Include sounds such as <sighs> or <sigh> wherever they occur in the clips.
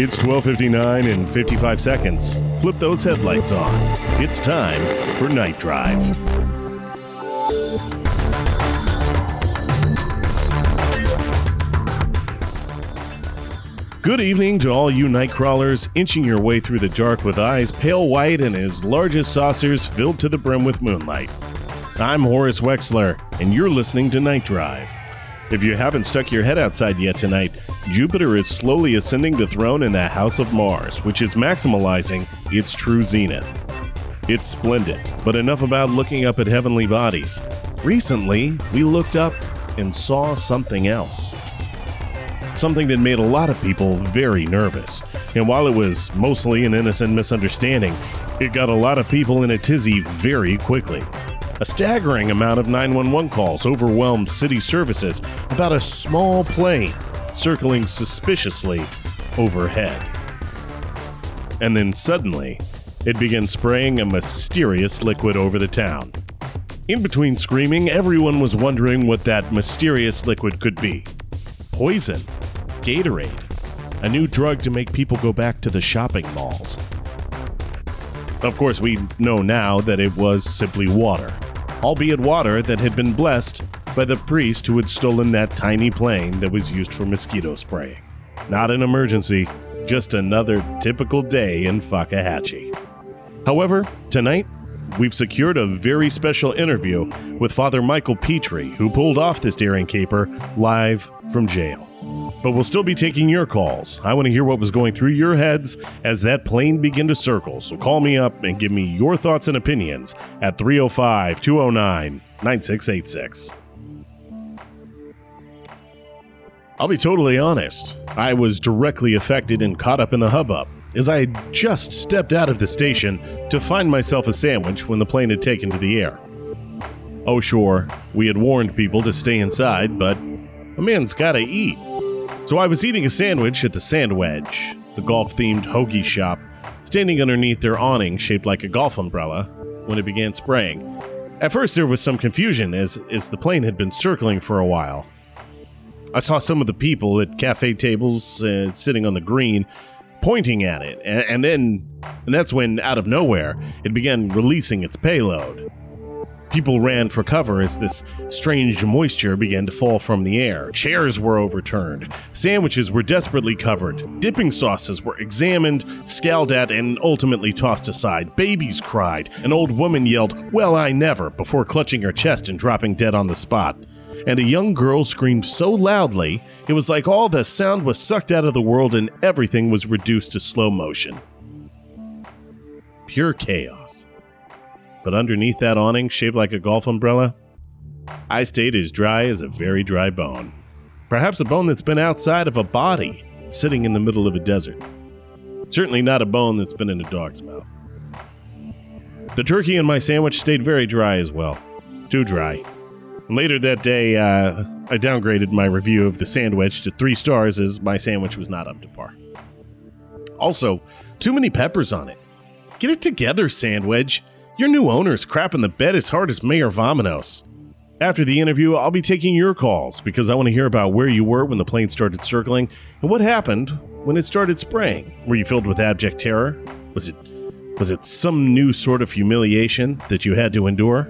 It's 12:59 and 55 seconds. Flip those headlights on. It's time for Night Drive. Good evening to all you night crawlers inching your way through the dark with eyes pale white and as large as saucers filled to the brim with moonlight. I'm Horace Wexler, and you're listening to Night Drive. If you haven't stuck your head outside yet tonight, Jupiter is slowly ascending the throne in the House of Mars, which is maximalizing its true zenith. It's splendid, but enough about looking up at heavenly bodies. Recently, we looked up and saw something else. Something that made a lot of people very nervous. And while it was mostly an innocent misunderstanding, it got a lot of people in a tizzy very quickly. A staggering amount of 911 calls overwhelmed city services about a small plane circling suspiciously overhead. And then suddenly, it began spraying a mysterious liquid over the town. In between screaming, everyone was wondering what that mysterious liquid could be. Poison, Gatorade, a new drug to make people go back to the shopping malls. Of course, we know now that it was simply water, albeit water that had been blessed by the priest who had stolen that tiny plane that was used for mosquito spraying. Not an emergency, just another typical day in Fakahatchee. However, tonight, we've secured a very special interview with Father Michael Petrie, who pulled off this daring caper live from jail. But we'll still be taking your calls. I want to hear what was going through your heads as that plane began to circle. So call me up and give me your thoughts and opinions at 305 209 9686. I'll be totally honest. I was directly affected and caught up in the hubbub as I had just stepped out of the station to find myself a sandwich when the plane had taken to the air. Oh, sure, we had warned people to stay inside, but a man's gotta eat. So I was eating a sandwich at the Sand Wedge, the golf themed hoagie shop, standing underneath their awning shaped like a golf umbrella, when it began spraying. At first, there was some confusion as, as the plane had been circling for a while. I saw some of the people at cafe tables uh, sitting on the green pointing at it, and, and then and that's when, out of nowhere, it began releasing its payload. People ran for cover as this strange moisture began to fall from the air. Chairs were overturned. Sandwiches were desperately covered. Dipping sauces were examined, scowled at, and ultimately tossed aside. Babies cried. An old woman yelled, Well, I never, before clutching her chest and dropping dead on the spot. And a young girl screamed so loudly, it was like all the sound was sucked out of the world and everything was reduced to slow motion. Pure chaos but underneath that awning, shaped like a golf umbrella, I stayed as dry as a very dry bone. Perhaps a bone that's been outside of a body, sitting in the middle of a desert. Certainly not a bone that's been in a dog's mouth. The turkey in my sandwich stayed very dry as well. Too dry. Later that day, uh, I downgraded my review of the sandwich to three stars as my sandwich was not up to par. Also, too many peppers on it. Get it together, sandwich. Your new owner is crapping the bed as hard as Mayor Vominos. After the interview, I'll be taking your calls because I want to hear about where you were when the plane started circling and what happened when it started spraying. Were you filled with abject terror? Was it was it some new sort of humiliation that you had to endure?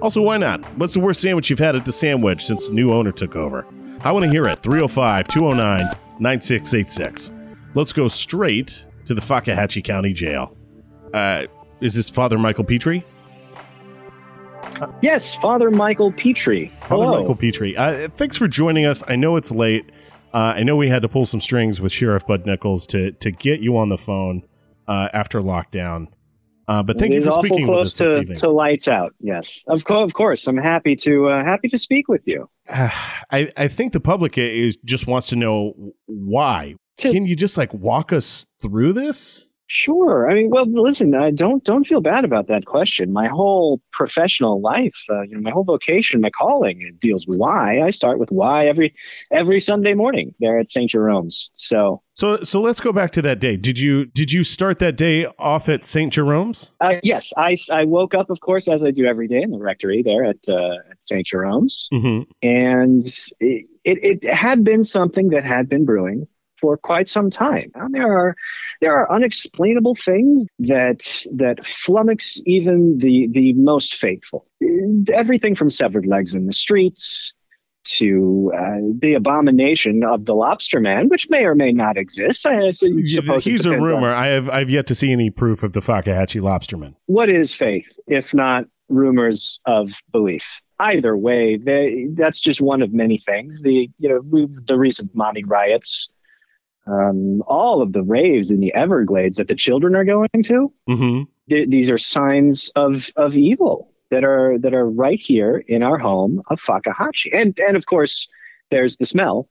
Also, why not? What's the worst sandwich you've had at the sandwich since the new owner took over? I want to hear it. 305 209 9686. Let's go straight to the Fakahatchee County Jail. Uh, is this Father Michael Petrie? Yes, Father Michael Petrie. Father Hello. Michael Petrie. Uh, thanks for joining us. I know it's late. Uh, I know we had to pull some strings with Sheriff Bud Nichols to to get you on the phone uh, after lockdown. Uh, but thank it you for speaking close with us to, this evening. to lights out. Yes, of, co- of course. I'm happy to uh, happy to speak with you. <sighs> I, I think the public is just wants to know why. To- Can you just like walk us through this? Sure. I mean, well, listen. I don't don't feel bad about that question. My whole professional life, uh, you know, my whole vocation, my calling it deals with why. I start with why every every Sunday morning there at St. Jerome's. So So so let's go back to that day. Did you did you start that day off at St. Jerome's? Uh, yes, I I woke up, of course, as I do every day in the rectory there at, uh, at St. Jerome's, Mm-hmm. and it, it it had been something that had been brewing for quite some time. And there are there are unexplainable things that that flummox even the the most faithful. Everything from severed legs in the streets to uh, the abomination of the lobster man, which may or may not exist. I suppose he's a rumor. On. I have I've yet to see any proof of the Fakahatchee lobsterman. What is faith if not rumors of belief? Either way, they, that's just one of many things. The you know we, the recent mommy riots, um, all of the raves in the Everglades that the children are going to. Mm-hmm. Th- these are signs of of evil that are that are right here in our home of Fakahatchee. And and of course, there's the smell,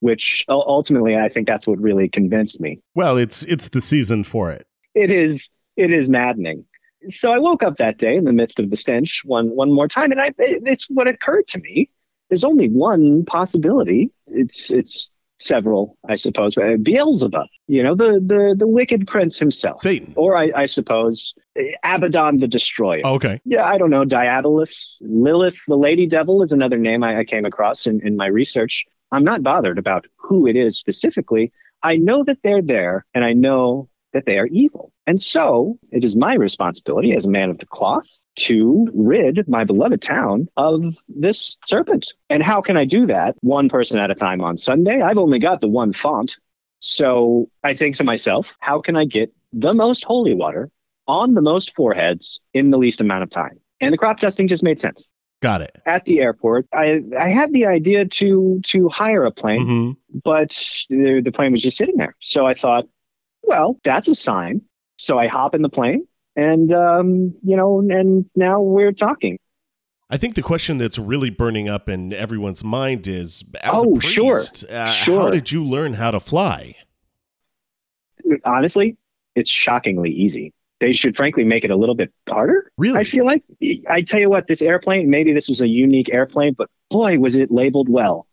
which ultimately I think that's what really convinced me. Well, it's it's the season for it. It is it is maddening. So I woke up that day in the midst of the stench one one more time, and I it's what occurred to me. There's only one possibility. It's it's several, I suppose. Uh, Beelzebub, you know, the the the wicked prince himself, Satan, or I, I suppose uh, Abaddon the Destroyer. Oh, okay, yeah, I don't know. Diabolus, Lilith, the Lady Devil is another name I, I came across in, in my research. I'm not bothered about who it is specifically. I know that they're there, and I know that they are evil. And so it is my responsibility as a man of the cloth to rid my beloved town of this serpent. And how can I do that? One person at a time on Sunday. I've only got the one font. So I think to myself, how can I get the most holy water on the most foreheads in the least amount of time? And the crop dusting just made sense. Got it. At the airport, I I had the idea to to hire a plane, mm-hmm. but the, the plane was just sitting there. So I thought, well, that's a sign. So I hop in the plane and um, you know, and now we're talking. I think the question that's really burning up in everyone's mind is, oh, priest, sure, uh, sure. How did you learn how to fly? Honestly, it's shockingly easy. They should frankly make it a little bit harder. Really? I feel like I tell you what, this airplane, maybe this was a unique airplane, but boy, was it labeled well.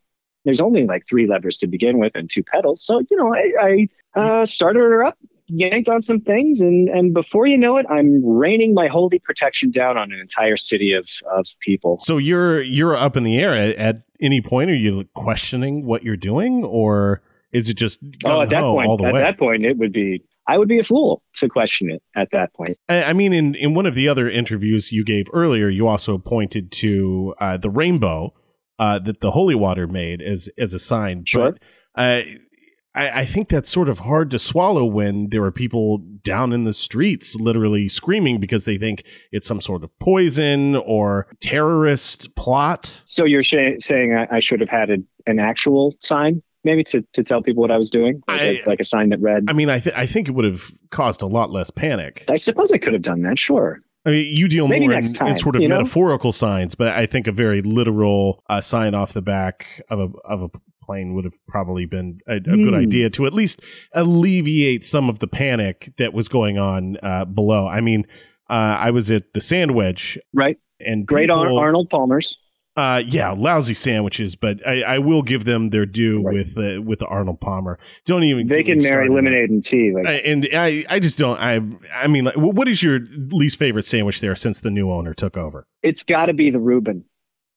There's only like three levers to begin with and two pedals. So, you know, I, I uh, started her up, yanked on some things, and and before you know it, I'm raining my holy protection down on an entire city of of people. So you're you're up in the air at, at any point. Are you questioning what you're doing, or is it just oh at that point? at way? that point, it would be I would be a fool to question it at that point. I, mean, in in one of the other interviews you gave earlier, you also pointed to uh, the rainbow uh, that the holy water made as as a sign. Sure. But, uh, I, I think that's sort of hard to swallow when there are people down in the streets literally screaming because they think it's some sort of poison or terrorist plot. So you're sh- saying I, I should have had a, an actual sign maybe to, to tell people what I was doing, like, I, like a sign that read. I mean, I, th- I think it would have caused a lot less panic. I suppose I could have done that, sure. I mean, you deal maybe more in, time, in, sort of you know? metaphorical signs, but I think a very literal uh, sign off the back of a of a plane would have probably been a, a mm. good hmm. idea to at least alleviate some of the panic that was going on uh, below. I mean, uh, I was at the Sand Wedge, right? And great people, Arnold Palmer's. Uh, yeah, lousy sandwiches, but I, I will give them their due right. with uh, with the Arnold Palmer. Don't even they can marry lemonade, and tea. Like. I, and I, I just don't. I, I mean, like, what is your least favorite sandwich there since the new owner took over? It's got to be the Reuben.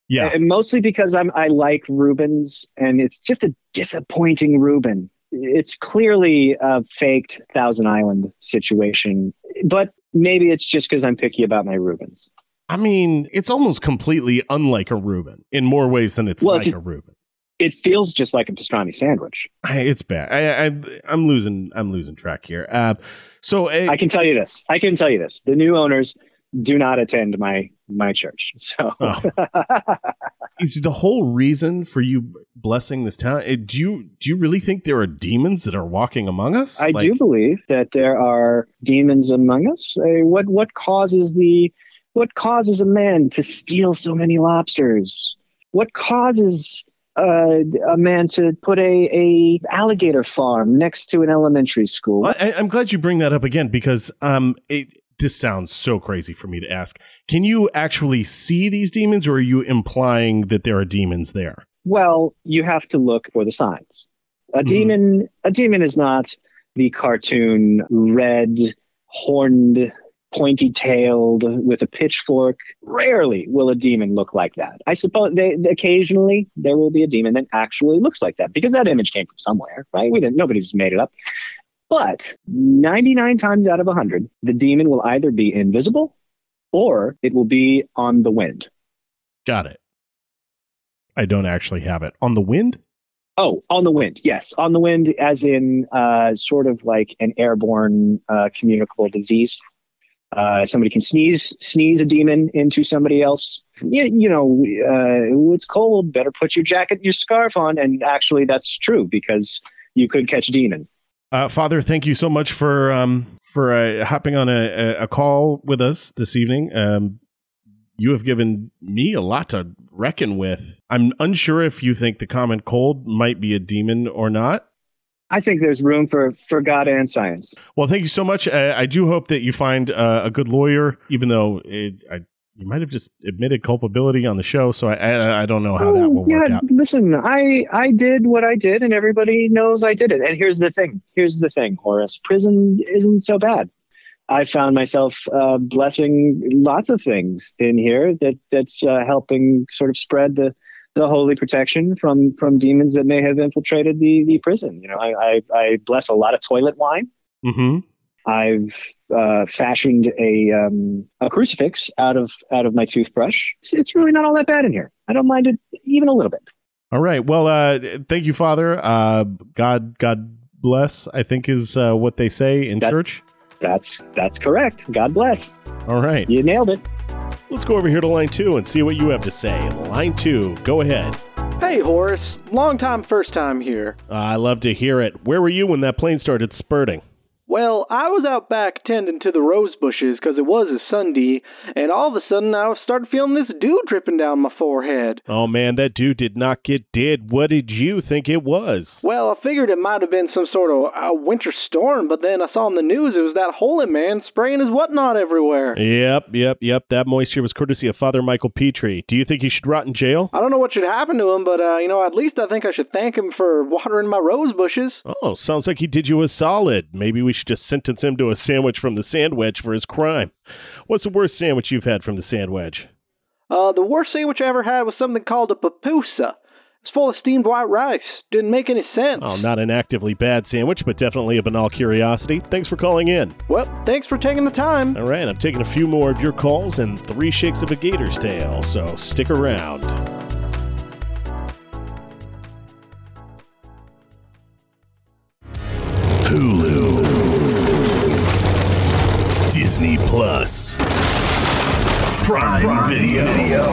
Yeah, and mostly because I'm I like Reubens, and it's just a disappointing Reuben. It's clearly a faked Thousand Island situation, but maybe it's just because I'm picky about my Reubens. I mean, it's almost completely unlike a Reuben in more ways than it's well, like it's, a Reuben. It feels just like a pastrami sandwich. It's bad. I, I am losing. I'm losing track here. Uh, so uh, I can tell you this. I can tell you this. The new owners do not attend my my church. So oh. <laughs> is the whole reason for you blessing this town? Do you do you really think there are demons that are walking among us? I like, do believe that there are demons among us. Uh, what what causes the what causes a man to steal so many lobsters? What causes uh, a man to put a, a alligator farm next to an elementary school. I, am glad you bring that up again because um, it, this sounds so crazy for me to ask. Can you actually see these demons, or are you implying that there are demons there? Well, you have to look for the signs. A mm-hmm. demon, a demon is not the cartoon red horned pointy tailed with a pitchfork. Rarely will a demon look like that. I suppose they, occasionally there will be a demon that actually looks like that because that image came from somewhere, right? We didn't, nobody just made it up. But 99 times out of 100, the demon will either be invisible or it will be on the wind. Got it. I don't actually have it. On the wind? Oh, on the wind. Yes, on the wind, as in uh, sort of like an airborne uh, communicable disease. Uh, somebody can sneeze sneeze a demon into somebody else. You, you know, uh, it's cold. Better put your jacket and your scarf on. And actually, that's true because you could catch a demon. Uh, Father, thank you so much for um, for uh, hopping on a, a, call with us this evening. Um, you have given me a lot to reckon with. I'm unsure if you think the common cold might be a demon or not. I think there's room for for God and science. Well, thank you so much. Uh, I do hope that you find uh, a good lawyer, even though it, I, you might have just admitted culpability on the show. So I I, I don't know how oh, that will yeah, work out. Listen, I I did what I did, and everybody knows I did it. And here's the thing. Here's the thing, Horace. Prison isn't so bad. I found myself uh, blessing lots of things in here that that's uh, helping sort of spread the the holy protection from from demons that may have infiltrated the the prison. You know, I I, I bless a lot of toilet wine. Mm-hmm. I've uh, fashioned a um, a crucifix out of out of my toothbrush. It's, it's, really not all that bad in here. I don't mind it even a little bit. All right. Well, uh, thank you, Father. Uh, God God bless. I think is uh, what they say in that, church. That's that's correct. God bless. All right. You nailed it. Let's go over here to line two and see what you have to say. Line two, go ahead. Hey, Horace. Long time, first time here. Uh, I love to hear it. Where were you when that plane started spurting? Well, I was out back tending to the rose bushes because it was a Sunday, and all of a sudden I started feeling this dew dripping down my forehead. Oh man, that dew did not get dead. What did you think it was? Well, I figured it might have been some sort of a winter storm, but then I saw on the news it was that holy man spraying his whatnot everywhere. Yep, yep, yep. That moisture was courtesy of Father Michael Petrie. Do you think he should rot in jail? I don't know what should happen to him, but uh, you know, at least I think I should thank him for watering my rose bushes. Oh, sounds like he did you a solid. Maybe we should just sentence him to a sandwich from the Sand Wedge for his crime. What's the worst sandwich you've had from the Sand Wedge? Uh, the worst sandwich I ever had was something called a pupusa. It's full of steamed white rice. Didn't make any sense. Oh, not an actively bad sandwich, but definitely a banal curiosity. Thanks for calling in. Well, thanks for taking the time. All right, I'm taking a few more of your calls and three shakes of a gator's tail, so stick around. Hulu, Disney Plus, Prime, Prime Video, Video,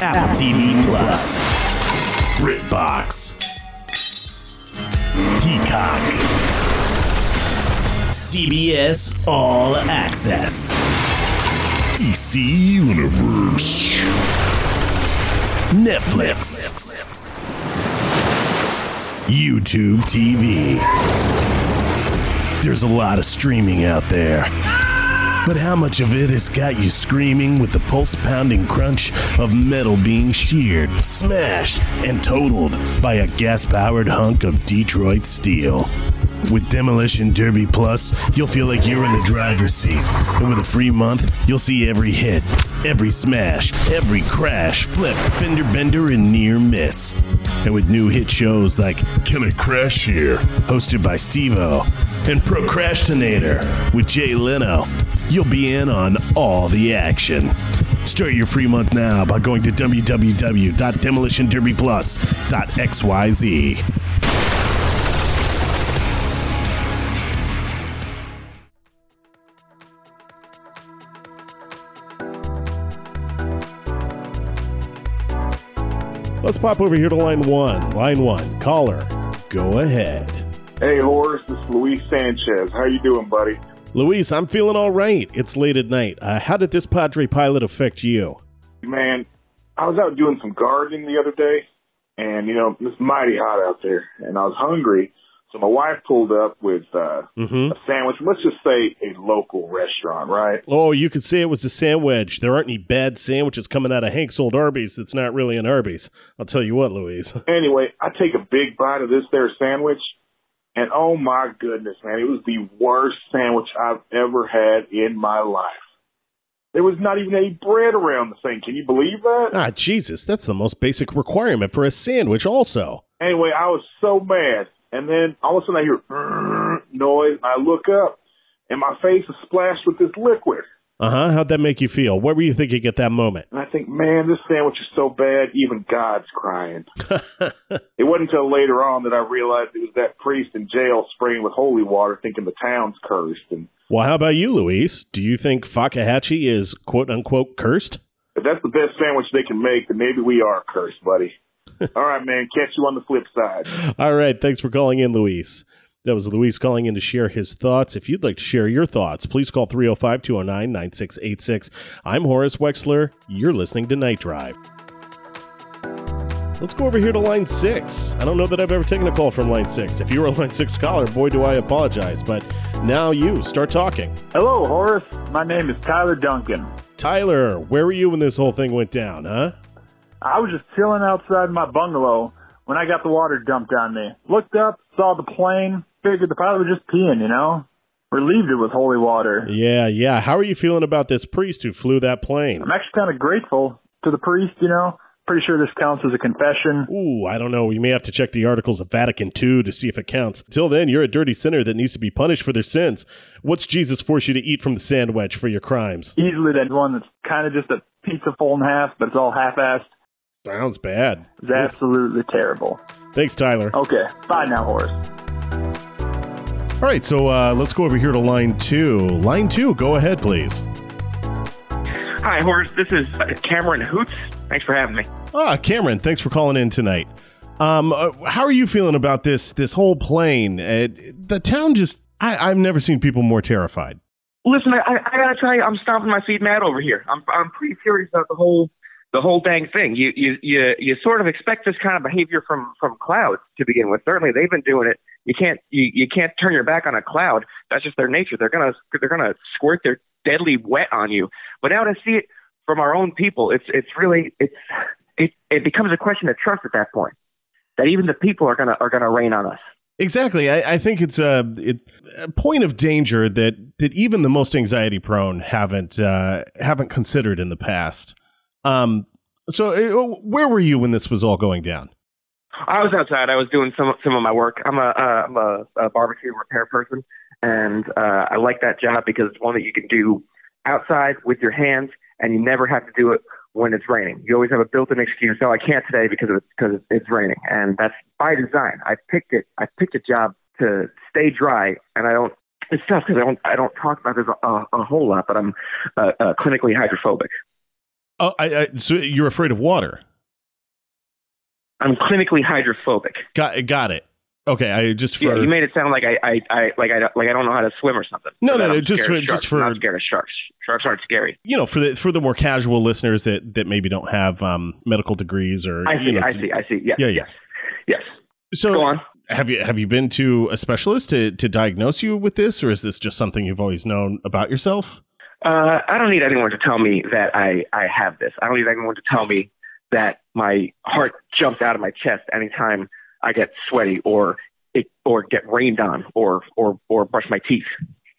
Apple TV Plus, BritBox, Peacock, CBS All Access, DC Universe, Netflix. YouTube TV. There's a lot of streaming out there. But how much of it has got you screaming with the pulse pounding crunch of metal being sheared, smashed, and totaled by a gas powered hunk of Detroit steel? With Demolition Derby Plus, you'll feel like you're in the driver's seat. And with a free month, you'll see every hit, every smash, every crash, flip, fender bender, and near miss. And with new hit shows like Can I Crash Here, hosted by Steve-O, and Procrastinator with Jay Leno, you'll be in on all the action. Start your free month now by going to www.demolitionderbyplus.xyz. Let's pop over here to line one. Line one, caller, go ahead. Hey, Horace, this is Luis Sanchez. How you doing, buddy? Luis, I'm feeling all right. It's late at night. Uh, how did this Padre pilot affect you? Man, I was out doing some gardening the other day, and you know it's mighty hot out there, and I was hungry, so my wife pulled up with uh, mm-hmm. a sandwich. Let's just say a local restaurant, right? Oh, you could say it was a sandwich. There aren't any bad sandwiches coming out of Hank's old Arby's. It's not really an Arby's. I'll tell you what, Louise. <laughs> Anyway, I take a big bite of this there sandwich, And oh my goodness, man, it was the worst sandwich I've ever had in my life. There was not even any bread around the thing. Can you believe that? Ah, Jesus, that's the most basic requirement for a sandwich, also. Anyway, I was so mad. And then all of a sudden I hear noise. I look up and my face is splashed with this liquid. Uh huh. How'd that make you feel? What were you thinking at that moment? And I think, man, this sandwich is so bad, even God's crying. <laughs> it wasn't until later on that I realized it was that priest in jail spraying with holy water, thinking the town's cursed. And well, how about you, Luis? Do you think Fakahatchee is quote unquote cursed? If that's the best sandwich they can make, then maybe we are cursed, buddy. All right, man. Catch you on the flip side. All right. Thanks for calling in, Luis. That was Luis calling in to share his thoughts. If you'd like to share your thoughts, please call 305 209 9686. I'm Horace Wexler. You're listening to Night Drive. Let's go over here to line six. I don't know that I've ever taken a call from line six. If you were a line six caller, boy, do I apologize. But now you start talking. Hello, Horace. My name is Tyler Duncan. Tyler, where were you when this whole thing went down, huh? I was just chilling outside my bungalow when I got the water dumped on me. Looked up, saw the plane, figured the pilot was just peeing, you know? Relieved it with holy water. Yeah, yeah. How are you feeling about this priest who flew that plane? I'm actually kind of grateful to the priest, you know? Pretty sure this counts as a confession. Ooh, I don't know. We may have to check the articles of Vatican II to see if it counts. Till then, you're a dirty sinner that needs to be punished for their sins. What's Jesus force you to eat from the sandwich for your crimes? Easily that one that's kind of just a pizza full in half, but it's all half-assed. Sounds bad. It's absolutely terrible. Thanks, Tyler. Okay. Bye now, Horace. All right, so uh, let's go over here to line two. Line two, go ahead, please. Hi, Horace. This is uh, Cameron Hoots. Thanks for having me. Ah, Cameron, thanks for calling in tonight. Um, uh, how are you feeling about this this whole plane? Uh, the town just I, I've never seen people more terrified. Listen, I, I gotta tell you, I'm stomping my feet mad over here. I'm I'm pretty serious about the whole the whole dang thing. You you you you sort of expect this kind of behavior from from clouds to begin with. Certainly, they've been doing it. You can't you, you can't turn your back on a cloud. That's just their nature. They're gonna they're gonna squirt their deadly wet on you. But now to see it from our own people, it's it's really it's it it becomes a question of trust at that point. That even the people are gonna are gonna rain on us. Exactly. I, I think it's a, it, a, point of danger that that even the most anxiety prone haven't uh, haven't considered in the past. Um, so uh, where were you when this was all going down? I was outside. I was doing some some of my work. I'm a uh, I'm a, a barbecue repair person, and uh, I like that job because it's one that you can do outside with your hands, and you never have to do it when it's raining. You always have a built-in excuse. No, I can't today because it's because it's raining, and that's by design. I picked it. I picked a job to stay dry, and I don't. It's tough because I don't I don't talk about this a, a whole lot, but I'm uh, uh, clinically hydrophobic. Oh, I, I, so you're afraid of water? I'm clinically hydrophobic. Got got it. Okay, I just for yeah, you made it sound like I, I, I like I like I don't know how to swim or something. No, no, no, just for just for I'm not scared of sharks. Sharks aren't scary. You know, for the for the more casual listeners that that maybe don't have um, medical degrees or I see, you know, I see, I see. Yes, yeah, yeah. yes, yes. So Go on. Have you have you been to a specialist to to diagnose you with this, or is this just something you've always known about yourself? Uh, I don't need anyone to tell me that I, I have this. I don't need anyone to tell me that my heart jumps out of my chest anytime I get sweaty or it, or get rained on or, or, or brush my teeth.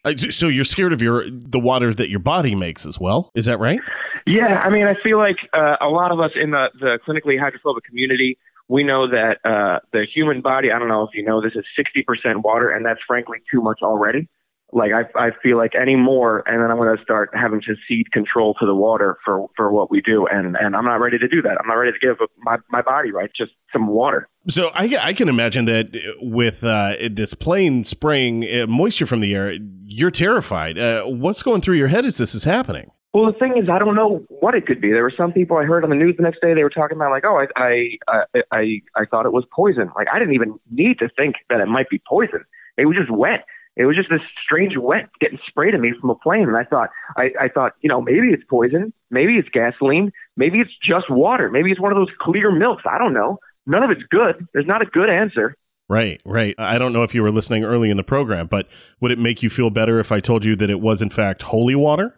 Uh, so you're scared of your the water that your body makes as well. Is that right? Yeah, I mean, I feel like uh, a lot of us in the, the clinically hydrophobic community, we know that uh, the human body. I don't know if you know this is 60% water, and that's frankly too much already like I, I feel like any more, and then I'm going to start having to cede control to the water for, for what we do, and and I'm not ready to do that. I'm not ready to give my my body right just some water. So I, I can imagine that with uh, this plane spraying uh, moisture from the air, you're terrified. Uh, what's going through your head as this is happening? Well, the thing is, I don't know what it could be. There were some people I heard on the news the next day. They were talking about like, oh, I I I I, I thought it was poison. Like I didn't even need to think that it might be poison. It was just wet it was just this strange wet getting sprayed at me from a plane. And I thought, I, I thought, you know, maybe it's poison. Maybe it's gasoline. Maybe it's just water. Maybe it's one of those clear milks. I don't know. None of it's good. There's not a good answer. Right, right. I don't know if you were listening early in the program, but would it make you feel better if I told you that it was, in fact, holy water?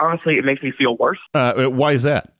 Honestly, it makes me feel worse. Uh, why is that?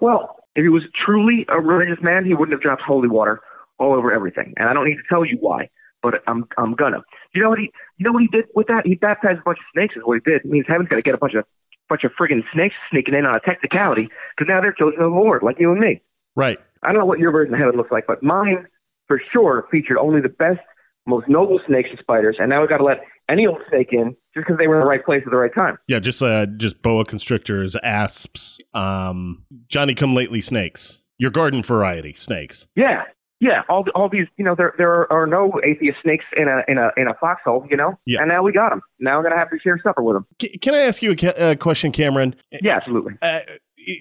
Well, if he was truly a religious man, he wouldn't have dropped holy water all over everything. And I don't need to tell you why but I'm I'm gonna. You know what he you know what he did with that? He baptized a bunch of snakes. Is what he did. It means heaven's gonna get a bunch of bunch of friggin' snakes sneaking in on a technicality because now they're children of the Lord, like you and me. Right. I don't know what your version of heaven looks like, but mine for sure featured only the best, most noble snakes and spiders, and now we've got to let any old snake in just because they were in the right place at the right time. Yeah, just uh, just boa constrictors, asps, um, Johnny come lately snakes, your garden variety snakes. Yeah, yeah, all all these, you know, there there are no atheist snakes in a in a in a foxhole, you know. Yeah. And now we got them. Now we're gonna have to share supper with them. C- can I ask you a ca- uh, question, Cameron? Yeah, absolutely. Uh,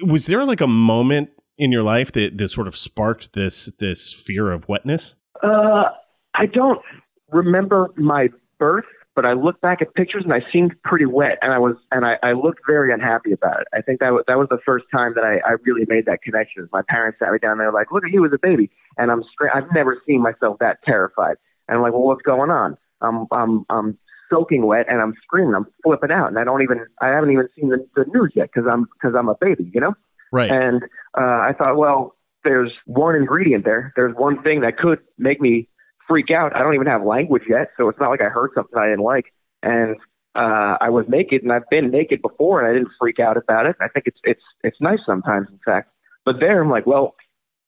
was there like a moment in your life that, that sort of sparked this this fear of wetness? Uh, I don't remember my birth, but I look back at pictures and I seemed pretty wet, and I was and I, I looked very unhappy about it. I think that was that was the first time that I, I really made that connection. My parents sat me down, they were like, "Look at you as a baby," and I'm scra- I've never seen myself that terrified. And I'm like, "Well, what's going on?" I'm I'm I'm soaking wet and I'm screaming, I'm flipping out, and I don't even I haven't even seen the, the news yet because I'm because I'm a baby, you know. Right. And uh, I thought, well, there's one ingredient there. There's one thing that could make me freak out. I don't even have language yet, so it's not like I heard something I didn't like. And uh, I was naked, and I've been naked before, and I didn't freak out about it. I think it's it's it's nice sometimes, in fact. But there, I'm like, well,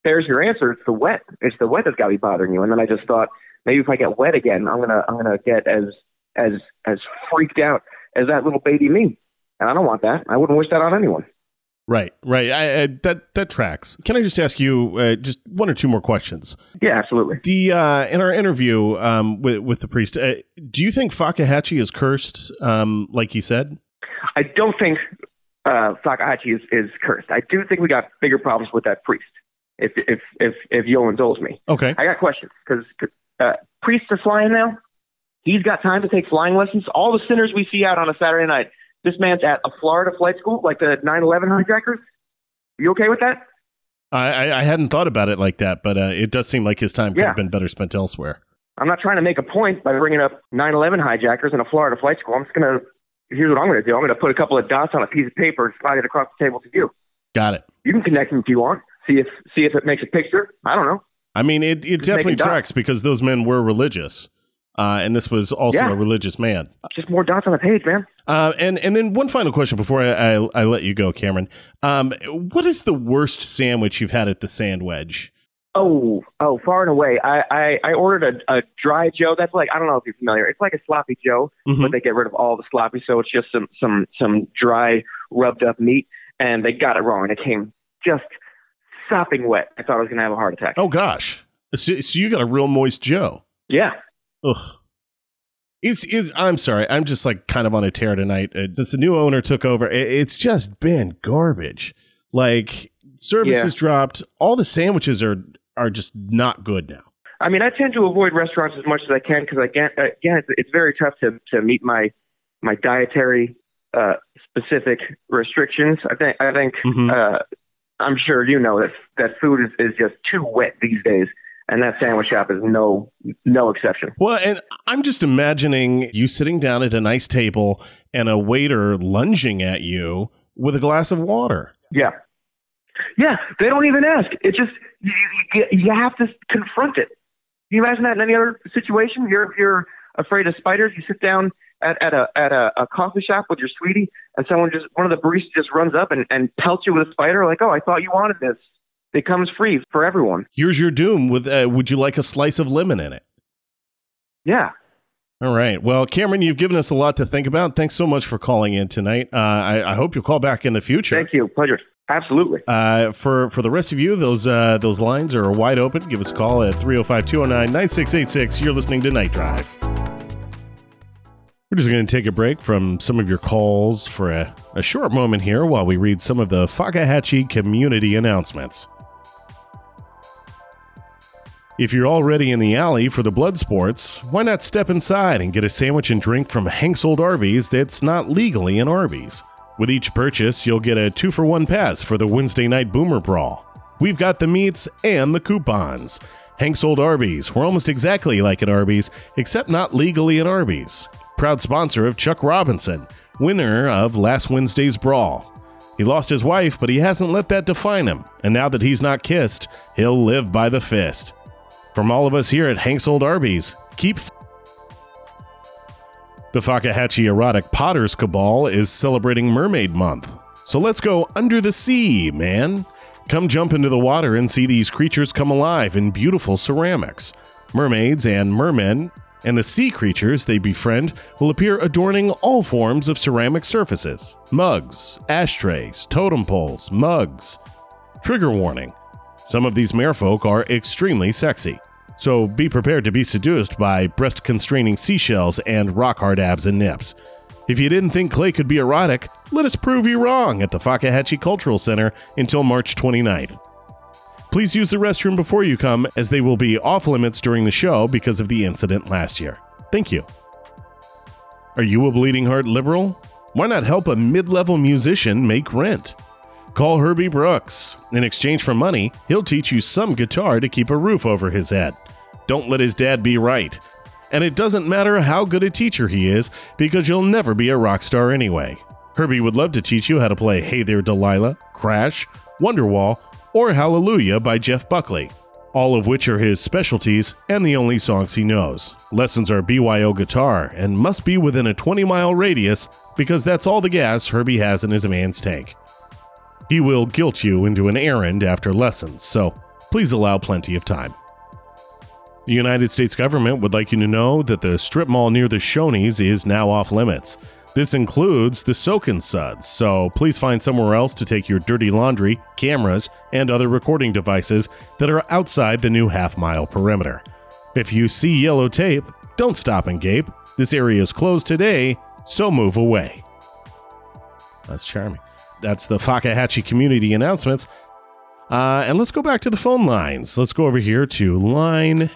there's your answer. It's the wet. It's the wet that's got to be bothering you. And then I just thought, maybe if I get wet again, I'm gonna I'm gonna get as as as freaked out as that little baby me. And I don't want that. I wouldn't wish that on anyone. Right, right. I, I, that that tracks. Can I just ask you uh, just one or two more questions? Yeah, absolutely. The uh, in our interview um, with with the priest, uh, do you think Fakahatchee is cursed, um, like he said? I don't think uh, Fakahatchee is, is cursed. I do think we got bigger problems with that priest. If if if if you'll indulge me, Okay. I got questions because uh, priests are flying now. He's got time to take flying lessons. All the sinners we see out on a Saturday night. This man's at a Florida flight school, like the 9/11 hijackers. You okay with that? I, I, hadn't thought about it like that, but uh, it does seem like his time could Yeah. have been better spent elsewhere. I'm not trying to make a point by bringing up 9/11 hijackers in a Florida flight school. I'm just gonna. Here's what I'm gonna do. I'm gonna put a couple of dots on a piece of paper and slide it across the table to you. Got it. You can connect them if you want. See if see if it makes a picture. I don't know. I mean, it, it Just definitely make it up. tracks because those men were religious, uh, and this was also Yeah. a religious man. Just more dots on the page, man. Uh, and and then one final question before I, I, I let you go, Cameron. Um, what is the worst sandwich you've had at the Sand Wedge? Oh, oh, far and away. I, I, I ordered a, a dry Joe. That's like I don't know if you're familiar. It's like a sloppy Joe, Mhm. but they get rid of all the sloppy, so it's just some some some dry, rubbed up meat. And they got it wrong. It came just sopping wet. I thought I was gonna have a heart attack. Oh gosh, so, so you got a real moist Joe. Yeah. Ugh. It's, it's, I'm sorry. I'm just like kind of on a tear tonight. Uh, since the new owner took over, it, it's just been garbage. Like services Yeah. dropped. All the sandwiches are are just not good now. I mean, I tend to avoid restaurants as much as I can because again, again, it's, it's very tough to to meet my my dietary uh, specific restrictions. I think I think Mhm. uh, I'm sure you know that that food is, is just too wet these days, and that sandwich shop is no no exception. Well, and I'm just imagining you sitting down at a nice table and a waiter lunging at you with a glass of water. Yeah, yeah. They don't even ask. It just you, you, have to confront it. Can you imagine that in any other situation? You're you're afraid of spiders. You sit down at, at a at a, a coffee shop with your sweetie, and someone just one of the baristas just runs up and, and pelts you with a spider. Like, oh, I thought you wanted this. It comes free for everyone. Here's your doom. With uh, would you like a slice of lemon in it? Yeah. All right. Well, Cameron, you've given us a lot to think about. Thanks so much for calling in tonight. Uh, I, I hope you'll call back in the future. Thank you. Pleasure. Absolutely. Uh, for for the rest of you, those uh, those lines are wide open. Give us a call at 305-209-9686. You're listening to Night Drive. We're just going to take a break from some of your calls for a, a short moment here while we read some of the Fakahatchee community announcements. If you're already in the alley for the blood sports, why not step inside and get a sandwich and drink from Hank's Old Arby's that's not legally an Arby's? With each purchase, you'll get a two for one pass for the Wednesday night Boomer Brawl. We've got the meats and the coupons. Hank's Old Arby's, we're almost exactly like an Arby's, except not legally an Arby's. Proud sponsor of Chuck Robinson, winner of last Wednesday's Brawl. He lost his wife, but he hasn't let that define him, and now that he's not kissed, he'll live by the fist. From all of us here at Hank's Old Arby's, keep. F- the Fakahatchee Erotic Potters Cabal is celebrating Mermaid Month. So let's go under the sea, man. Come jump into the water and see these creatures come alive in beautiful ceramics. Mermaids and mermen and the sea creatures they befriend will appear adorning all forms of ceramic surfaces mugs, ashtrays, totem poles, mugs. Trigger warning some of these merfolk are extremely sexy, so be prepared to be seduced by breast constraining seashells and rock hard abs and nips. If you didn't think clay could be erotic, let us prove you wrong at the Fakahatchee Cultural Center until March 29th. Please use the restroom before you come, as they will be off limits during the show because of the incident last year. Thank you. Are you a bleeding heart liberal? Why not help a mid level musician make rent? Call Herbie Brooks. In exchange for money, he'll teach you some guitar to keep a roof over his head. Don't let his dad be right. And it doesn't matter how good a teacher he is, because you'll never be a rock star anyway. Herbie would love to teach you how to play Hey There Delilah, Crash, Wonderwall, or Hallelujah by Jeff Buckley, all of which are his specialties and the only songs he knows. Lessons are BYO guitar and must be within a 20 mile radius because that's all the gas Herbie has in his man's tank. He will guilt you into an errand after lessons, so please allow plenty of time. The United States government would like you to know that the strip mall near the Shoney's is now off limits. This includes the soaking suds, so please find somewhere else to take your dirty laundry, cameras, and other recording devices that are outside the new half mile perimeter. If you see yellow tape, don't stop and gape. This area is closed today, so move away. That's charming. That's the Fakahatchee community announcements. Uh, and let's go back to the phone lines. Let's go over here to line,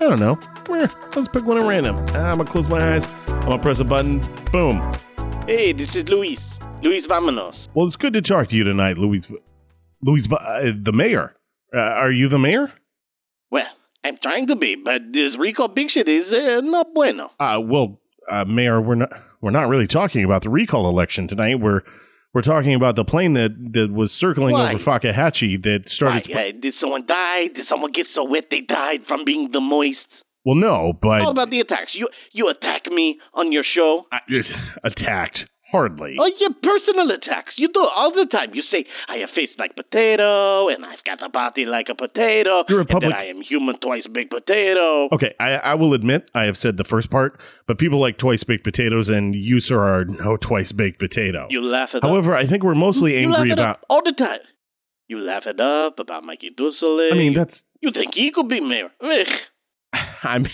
I don't know, let's pick one at random. I'm gonna close my eyes. I'm gonna press a button. Boom. Hey, this is Luis. Luis Vamanos. Well, it's good to talk to you tonight, Luis. Luis, uh, the mayor. Uh, are you the mayor? Well, I'm trying to be, but this recall big shit is uh, not bueno. Uh, well, uh, Mayor, we're not we're not really talking about the recall election tonight. We're we're talking about the plane that, that was circling Why? over Fakahatchee that started. Why, uh, did someone die? Did someone get so wet they died from being the moist? well, no, but All about the attacks. You you attack me on your show. I- <laughs> attacked hardly. Oh, your personal attacks. You do all the time. You say, I have face like potato, and I've got a body like a potato. You're a and public- I am human twice big potato. Okay, I, I will admit I have said the first part, but people like twice baked potatoes, and you, sir, are no twice baked potato. You laugh up. However, I think we're mostly you laugh angry about. all the time. You laugh it up about Mikey Dussele. I mean, that's. You think he could be mayor? <laughs> I mean,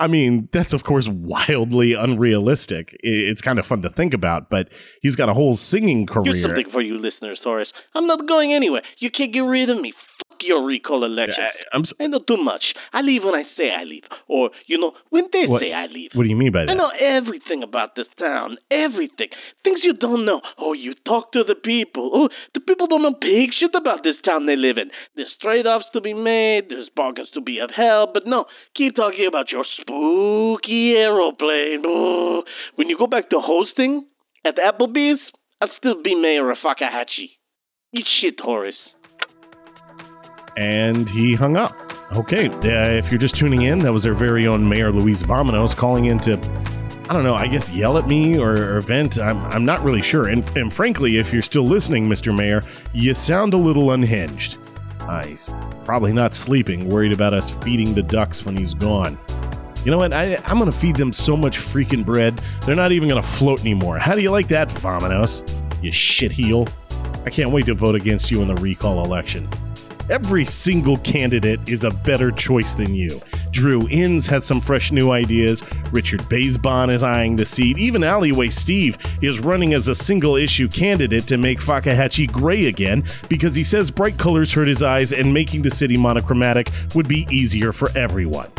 I mean, that's of course wildly unrealistic. It's kind of fun to think about, but he's got a whole singing Here's career. something for you listeners, Horace. I'm not going anywhere. You can't get rid of me. Your recall election. I, I'm. s- I know too much. I leave when I say I leave. Or, you know, when they What- say I leave. What do you mean by that? I know everything about this town. Everything. Things you don't know. Oh, you talk to the people. Oh, the people don't know pig shit about this town they live in. There's trade offs to be made. There's bargains to be upheld. But no, keep talking about your spooky aeroplane. Oh, when you go back to hosting at Applebee's, I'll still be mayor of Fakahatchee. Eat shit, Horace. And he hung up. Okay, uh, if you're just tuning in, that was our very own Mayor Luis Vominos calling in to, I don't know, I guess yell at me or, or vent. I'm, I'm not really sure. And, and frankly, if you're still listening, Mr. Mayor, you sound a little unhinged. Uh, he's probably not sleeping, worried about us feeding the ducks when he's gone. You know what? I, I'm going to feed them so much freaking bread, they're not even going to float anymore. How do you like that, Vominos? You shitheel. I can't wait to vote against you in the recall election. Every single candidate is a better choice than you. Drew Inns has some fresh new ideas. Richard Baisbon is eyeing the seat. Even Alleyway Steve is running as a single issue candidate to make Fakahatchee gray again because he says bright colors hurt his eyes and making the city monochromatic would be easier for everyone.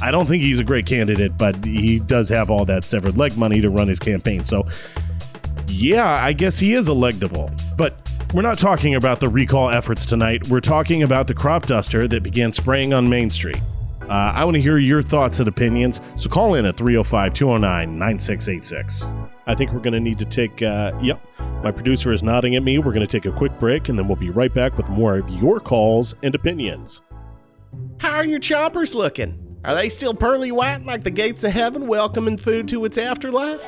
I don't think he's a great candidate, but he does have all that severed leg money to run his campaign. So, yeah, I guess he is electable. But we're not talking about the recall efforts tonight. We're talking about the crop duster that began spraying on Main Street. Uh, I want to hear your thoughts and opinions, so call in at 305 209 9686. I think we're going to need to take, uh, yep, my producer is nodding at me. We're going to take a quick break and then we'll be right back with more of your calls and opinions. How are your choppers looking? Are they still pearly white like the gates of heaven welcoming food to its afterlife?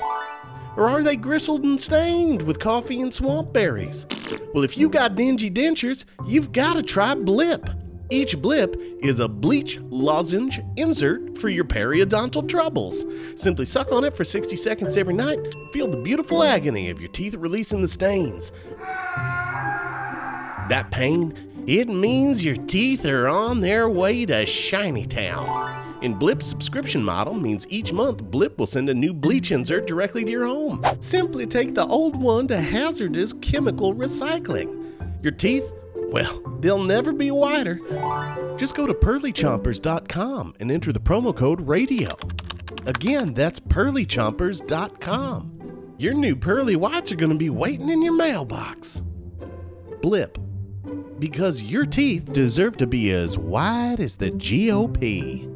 Or are they gristled and stained with coffee and swamp berries? Well, if you got dingy dentures, you've got to try Blip. Each blip is a bleach lozenge insert for your periodontal troubles. Simply suck on it for 60 seconds every night. Feel the beautiful agony of your teeth releasing the stains. That pain, it means your teeth are on their way to Shiny Town. In Blip's subscription model means each month Blip will send a new bleach insert directly to your home. Simply take the old one to hazardous chemical recycling. Your teeth well, they'll never be whiter. Just go to pearlychompers.com and enter the promo code RADIO. Again, that's pearlychompers.com. Your new pearly whites are going to be waiting in your mailbox. Blip. Because your teeth deserve to be as wide as the GOP.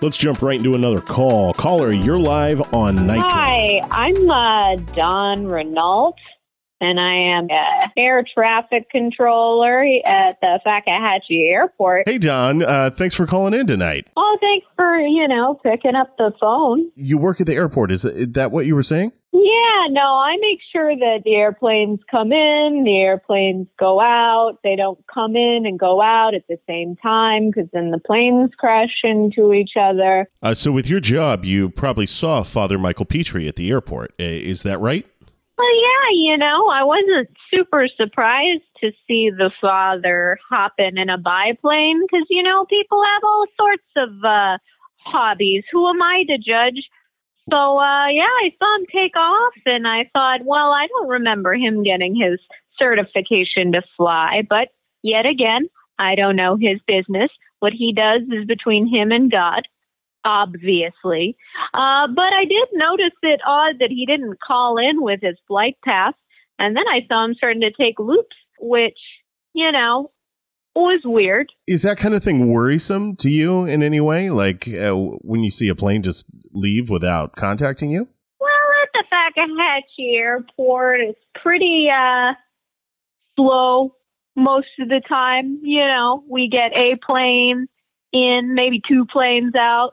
Let's jump right into another call. Caller, you're live on Nitro. Hi, I'm uh, Don Renault and I am a air traffic controller at the Fakahatchee Airport. Hey, Don. Uh, thanks for calling in tonight. Oh, thanks for, you know, picking up the phone. You work at the airport. Is that what you were saying? Yeah, no, I make sure that the airplanes come in, the airplanes go out. They don't come in and go out at the same time because then the planes crash into each other. Uh, so, with your job, you probably saw Father Michael Petrie at the airport. Uh, is that right? Well, yeah, you know, I wasn't super surprised to see the father hopping in a biplane because, you know, people have all sorts of uh, hobbies. Who am I to judge? So, uh, yeah, I saw him take off and I thought, well, I don't remember him getting his certification to fly, but yet again, I don't know his business. What he does is between him and God obviously. Uh, but I did notice it odd that he didn't call in with his flight pass. And then I saw him starting to take loops, which, you know, was weird. Is that kind of thing worrisome to you in any way? Like uh, when you see a plane just leave without contacting you? Well, at the Fakahatchee Airport, it's pretty uh, slow most of the time. You know, we get a plane in, maybe two planes out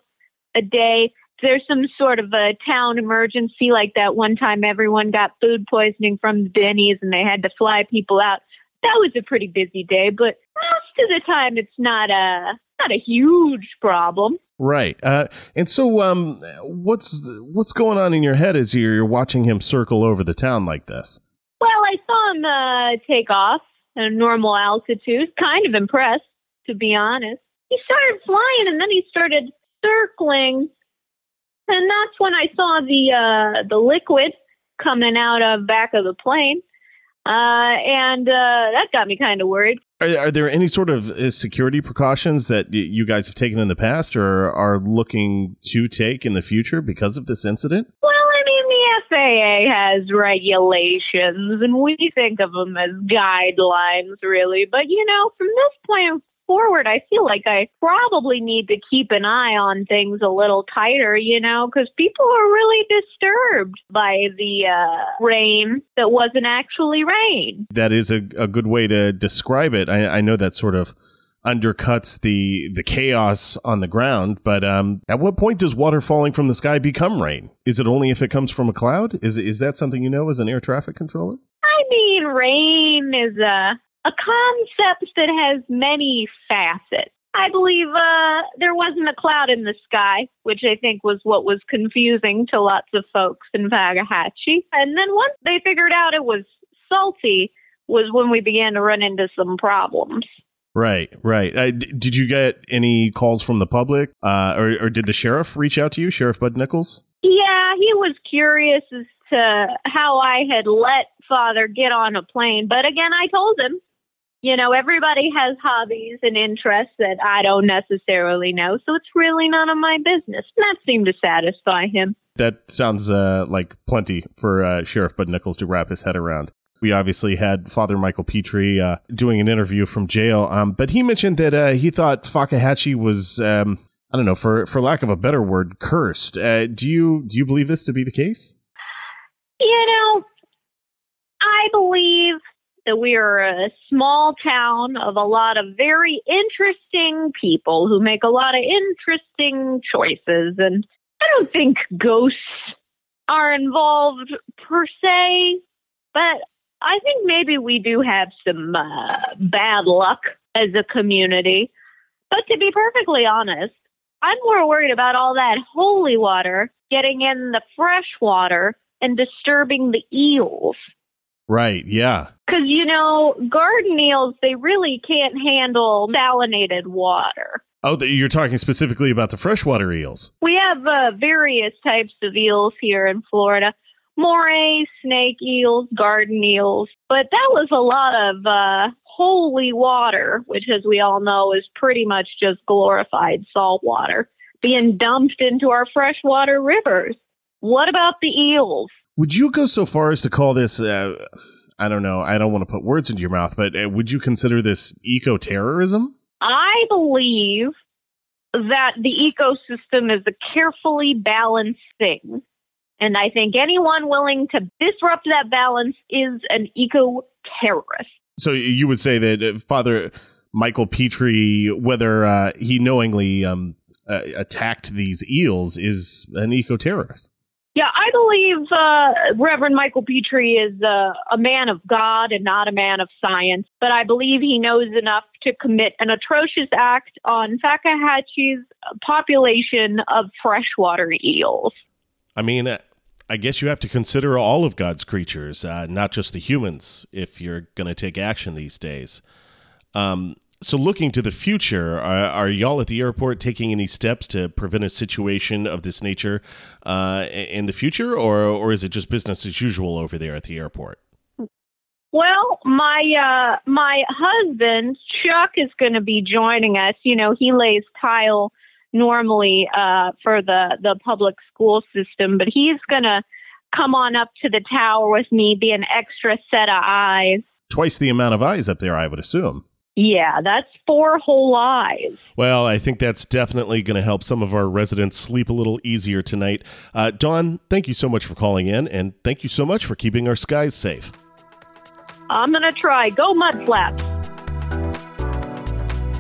a day. There's some sort of a town emergency, like that one time everyone got food poisoning from the Denny's and they had to fly people out. That was a pretty busy day, but most of the time it's not a not a huge problem. Right. Uh, and so, um, what's what's going on in your head as you're watching him circle over the town like this? Well, I saw him uh, take off at a normal altitude. Kind of impressed, to be honest. He started flying, and then he started circling, and that's when I saw the uh, the liquid coming out of back of the plane, uh, and uh, that got me kind of worried. Are, are, there any sort of uh, security precautions that you guys have taken in the past, or are looking to take in the future because of this incident? Well, I mean, the FAA has regulations, and we think of them as guidelines, really. But you know, from this point forward, I feel like I probably need to keep an eye on things a little tighter, you know, because people are really disturbed by the uh, rain that wasn't actually rain. That is a, a good way to describe it. I, I know that sort of undercuts the the chaos on the ground. But um, at what point does water falling from the sky become rain? Is it only if it comes from a cloud? Is is that something you know as an air traffic controller? I mean, rain is a a concept that has many facets. I believe uh, there wasn't a cloud in the sky, which I think was what was confusing to lots of folks in Fakahatchee. And then once they figured out it was salty, was when we began to run into some problems. Right, right. Uh, d- did you get any calls from the public, uh, or, or did the sheriff reach out to you, Sheriff Bud Nichols? Yeah, he was curious as to how I had let Father get on a plane. But again, I told him you know, everybody has hobbies and interests that I don't necessarily know, so it's really none of my business. And that seemed to satisfy him. That sounds uh, like plenty for uh, Sheriff Bud Nichols to wrap his head around. We obviously had Father Michael Petrie uh, doing an interview from jail, um, but he mentioned that uh, he thought Fakahatchee was, um, I don't know, for for lack of a better word, cursed. Uh, do you do you believe this to be the case? You know, I believe that we are a small town of a lot of very interesting people who make a lot of interesting choices. And I don't think ghosts are involved per se, but I think maybe we do have some uh, bad luck as a community. But to be perfectly honest, I'm more worried about all that holy water getting in the fresh water and disturbing the eels. Right, yeah. Because, you know, garden eels, they really can't handle salinated water. Oh, you're talking specifically about the freshwater eels. We have uh, various types of eels here in Florida moray, snake eels, garden eels. But that was a lot of uh, holy water, which, as we all know, is pretty much just glorified salt water being dumped into our freshwater rivers. What about the eels? Would you go so far as to call this? Uh, I don't know. I don't want to put words into your mouth, but uh, would you consider this eco terrorism? I believe that the ecosystem is a carefully balanced thing. And I think anyone willing to disrupt that balance is an eco terrorist. So you would say that uh, Father Michael Petrie, whether uh, he knowingly um, uh, attacked these eels, is an eco terrorist? Yeah, I believe uh, Reverend Michael Petrie is uh, a man of God and not a man of science, but I believe he knows enough to commit an atrocious act on Fakahatchee's population of freshwater eels. I mean, uh, I guess you have to consider all of God's creatures, uh, not just the humans, if you're going to take action these days. Um, so, looking to the future, are, are, y'all at the airport taking any steps to prevent a situation of this nature uh, in the future, or or is it just business as usual over there at the airport? Well, my uh, my husband Chuck is going to be joining us. You know, he lays tile normally uh, for the the public school system, but he's going to come on up to the tower with me, be an extra set of eyes. Twice the amount of eyes up there, I would assume. Yeah, that's four whole eyes. Well, I think that's definitely going to help some of our residents sleep a little easier tonight. Uh, Dawn, thank you so much for calling in, and thank you so much for keeping our skies safe. I'm going to try. Go mud flaps.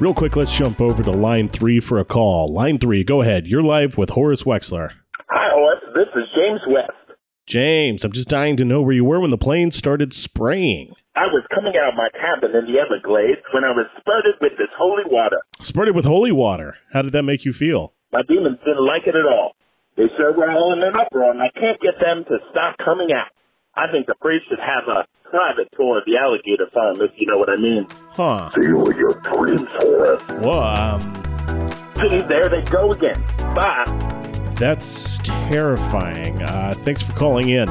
Real quick, let's jump over to line three for a call. Line three, go ahead. You're live with Horace Wexler. Hi, Horace. This is James West. James, I'm just dying to know where you were when the plane started spraying. I was coming out of my cabin in the Everglades when I was spurted with this holy water. Spurted with holy water? How did that make you feel? My demons didn't like it at all. They sure were all in an uproar, and I can't get them to stop coming out. I think the priest should have a private tour of the alligator farm, if you know what I mean. Huh. See you in your dreams, Horace. Well, um... See, there they go again. Bye. That's terrifying. Uh, thanks for calling in.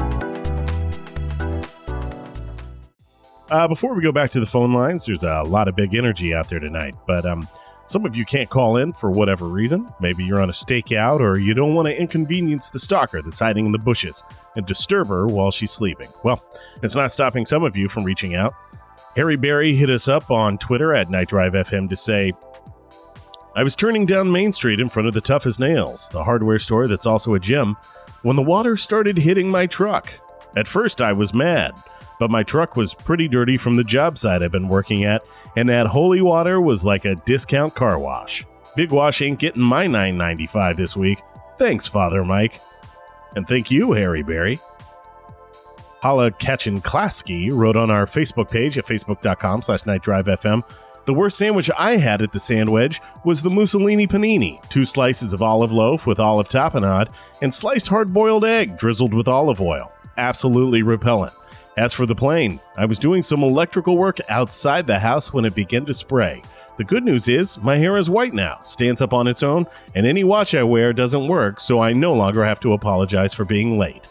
Uh, before we go back to the phone lines, there's a lot of big energy out there tonight, but um, some of you can't call in for whatever reason. Maybe you're on a stakeout or you don't want to inconvenience the stalker that's hiding in the bushes and disturb her while she's sleeping. Well, it's not stopping some of you from reaching out. Harry Barry hit us up on Twitter at Night Drive FM to say, I was turning down Main Street in front of the Tough as Nails, the hardware store that's also a gym, when the water started hitting my truck. At first, I was mad but my truck was pretty dirty from the job site I've been working at, and that holy water was like a discount car wash. Big Wash ain't getting my 9.95 this week. Thanks, Father Mike. And thank you, Harry Berry. Hala Klasky wrote on our Facebook page at facebook.com slash nightdrivefm, the worst sandwich I had at the Sand Wedge was the Mussolini panini, two slices of olive loaf with olive tapenade, and sliced hard-boiled egg drizzled with olive oil. Absolutely repellent. As for the plane, I was doing some electrical work outside the house when it began to spray. The good news is, my hair is white now, stands up on its own, and any watch I wear doesn't work, so I no longer have to apologize for being late.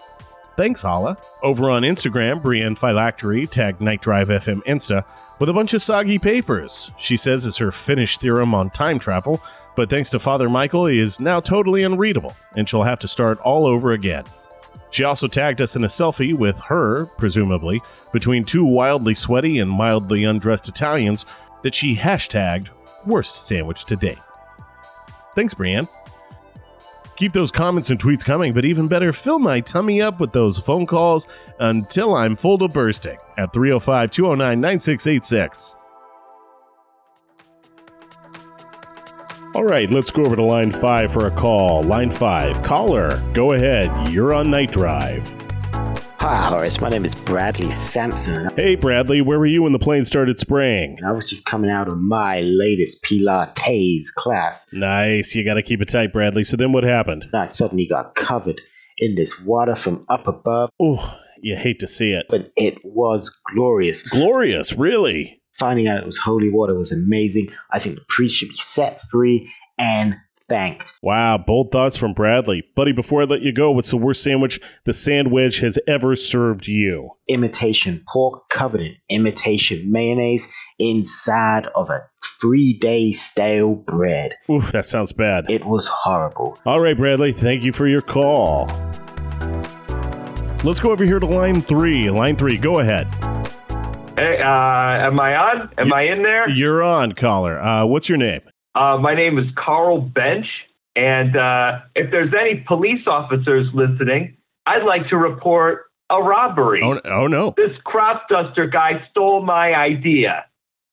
Thanks, Hala. Over on Instagram, Brienne Phylactery tagged Night Drive FM Insta with a bunch of soggy papers. She says it's her finished theorem on time travel, but thanks to Father Michael, he is now totally unreadable, and she'll have to start all over again. She also tagged us in a selfie with her, presumably, between two wildly sweaty and mildly undressed Italians that she hashtagged worst sandwich to date. Thanks, Brienne. Keep those comments and tweets coming, but even better, fill my tummy up with those phone calls until I'm full to bursting at 305 209 9686. All right, let's go over to line five for a call. Line five, caller, go ahead. You're on night drive. Hi, Horace. My name is Bradley Sampson. Hey, Bradley, where were you when the plane started spraying? I was just coming out of my latest Pilates class. Nice. You got to keep it tight, Bradley. So then what happened? I suddenly got covered in this water from up above. Oh, you hate to see it. But it was glorious. Glorious, really? Finding out it was holy water was amazing. I think the priest should be set free and thanked. Wow, bold thoughts from Bradley. Buddy, before I let you go, what's the worst sandwich the Sand Wedge has ever served you? Imitation pork covered in imitation mayonnaise inside of a three day stale bread. Oof, that sounds bad. It was horrible. All right, Bradley, thank you for your call. Let's go over here to line three. Line three, go ahead. Hey, uh, am I on? Am I in there? You're on, caller. Uh, what's your name? Uh, my name is Carl Bench, and uh, if there's any police officers listening, I'd like to report a robbery. Oh, oh no! This crop duster guy stole my idea.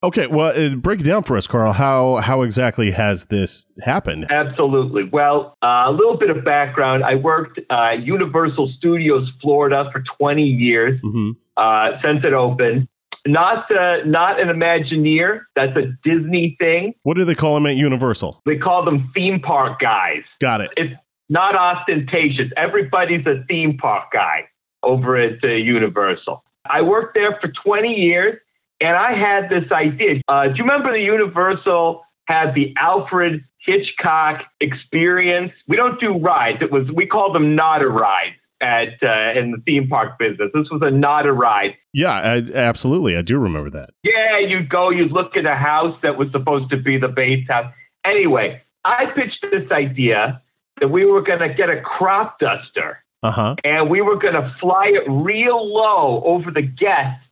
Okay, well, uh, break it down for us, Carl. How how exactly has this happened? Absolutely. Well, uh, a little bit of background. I worked uh, Universal Studios Florida for 20 years mm-hmm. uh, since it opened. Not uh, not an Imagineer. That's a Disney thing. What do they call them at Universal? They call them theme park guys. Got it. It's not ostentatious. Everybody's a theme park guy over at uh, Universal. I worked there for 20 years, and I had this idea. Uh, do you remember the Universal had the Alfred Hitchcock experience? We don't do rides. It was we call them not a ride at uh, in the theme park business. This was a not a ride. Yeah, I, absolutely. I do remember that. Yeah, you'd go, you'd look at a house that was supposed to be the base house. Anyway, I pitched this idea that we were going to get a crop duster uh-huh. and we were going to fly it real low over the guests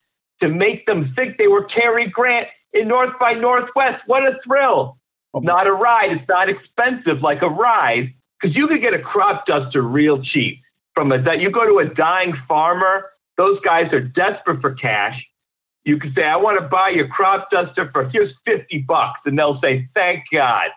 to make them think they were Cary Grant in North by Northwest. What a thrill! Oh. Not a ride. It's not expensive like a ride because you could get a crop duster real cheap from a you go to a dying farmer. Those guys are desperate for cash. You can say, "I want to buy your crop duster for here's fifty bucks," and they'll say, "Thank God,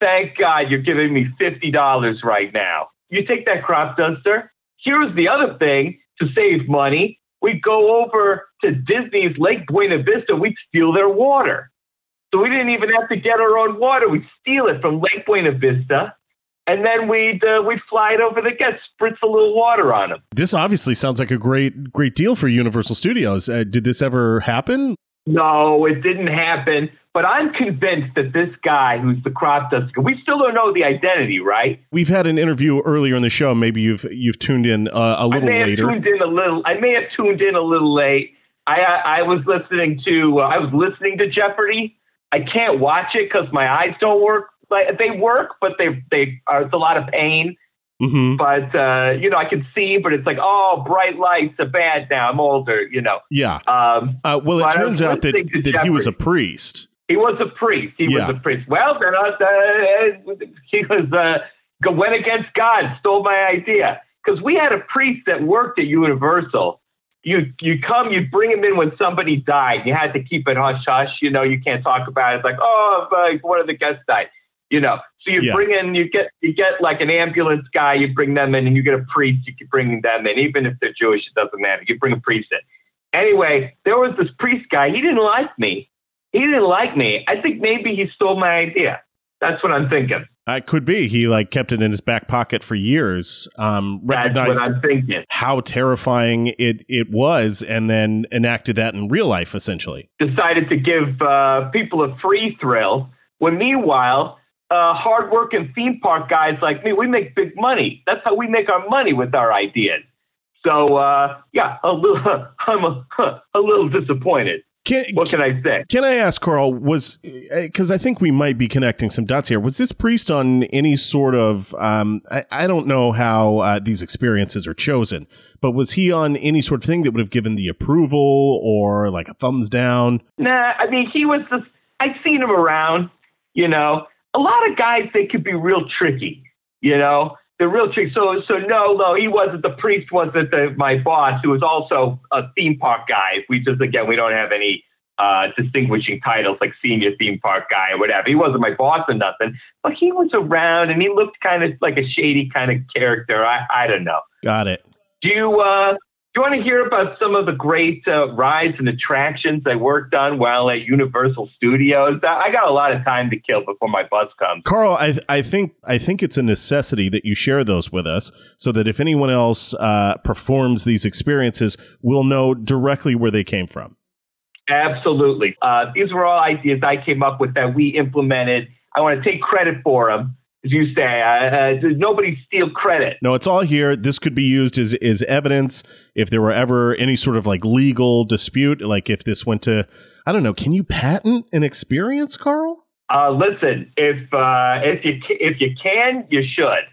thank God, you're giving me fifty dollars right now." You take that crop duster. Here's the other thing to save money. We'd go over to Disney's Lake Buena Vista. We'd steal their water. So we didn't even have to get our own water. We'd steal it from Lake Buena Vista and then we'd uh, we'd fly it over the guests, spritz a little water on them. This obviously sounds like a great great deal for Universal Studios. Uh, did this ever happen? No, it didn't happen. But I'm convinced that this guy who's the crop duster, we still don't know the identity, right? We've had an interview earlier in the show. Maybe you've you've tuned in uh, a little I may later. Have tuned in a little. I may have tuned in a little late. I I, I was listening to uh, I was listening to Jeopardy. I can't watch it because my eyes don't work like they work, but they they are it's a lot of pain. Mm-hmm. But uh, you know, I can see, but it's like, oh, bright lights are bad now. I'm older, you know. Yeah. Um, uh, well, it turns out that, that he was a priest. He was a priest. He Yeah. was a priest. Well, then uh, uh, he was uh, went against God, stole my idea. Because we had a priest that worked at Universal. You you come, you bring him in when somebody died. You had to keep it hush hush. You know, you can't talk about it. It's like, oh, like one of the guests died. You know, so you Yeah. bring in, you get you get like an ambulance guy. You bring them in, and you get a priest. You can bring them in, even if they're Jewish. It doesn't matter. You bring a priest in. Anyway, there was this priest guy. He didn't like me. He didn't like me. I think maybe he stole my idea. That's what I'm thinking. It could be he like kept it in his back pocket for years. Um, recognized what I'm thinking. how terrifying it it was, and then enacted that in real life, essentially. Decided to give uh, people a free thrill. When meanwhile, uh, hardworking theme park guys like me, we make big money. That's how we make our money with our ideas. So uh, yeah, a little, <laughs> I'm a, <laughs> a little disappointed. Can, what can I say? Can I ask, Carl? Was because I think we might be connecting some dots here. Was this priest on any sort of? Um, I, I don't know how uh, these experiences are chosen, but was he on any sort of thing that would have given the approval or like a thumbs down? Nah, I mean, he was just, I've seen him around, you know. A lot of guys, they could be real tricky, you know. the real tricky. So, so no, no, he wasn't. The priest wasn't the, my boss, who was also a theme park guy. We just again, we don't have any uh, distinguishing titles like senior theme park guy or whatever. He wasn't my boss or nothing, but he was around and he looked kind of like a shady kind of character. I, I don't know. Got it. Do you uh, you want to hear about some of the great uh, rides and attractions I worked on while at Universal Studios? I got a lot of time to kill before my bus comes. Carl, I, I think I think it's a necessity that you share those with us, so that if anyone else uh, performs these experiences, we'll know directly where they came from. Absolutely, uh, these were all ideas I came up with that we implemented. I want to take credit for them as you say, uh, uh, nobody steal credit. No, it's all here. This could be used as, as evidence if there were ever any sort of like legal dispute, like if this went to, I don't know, can you patent an experience, Carl? Uh, listen, if uh, if you if you can, you should.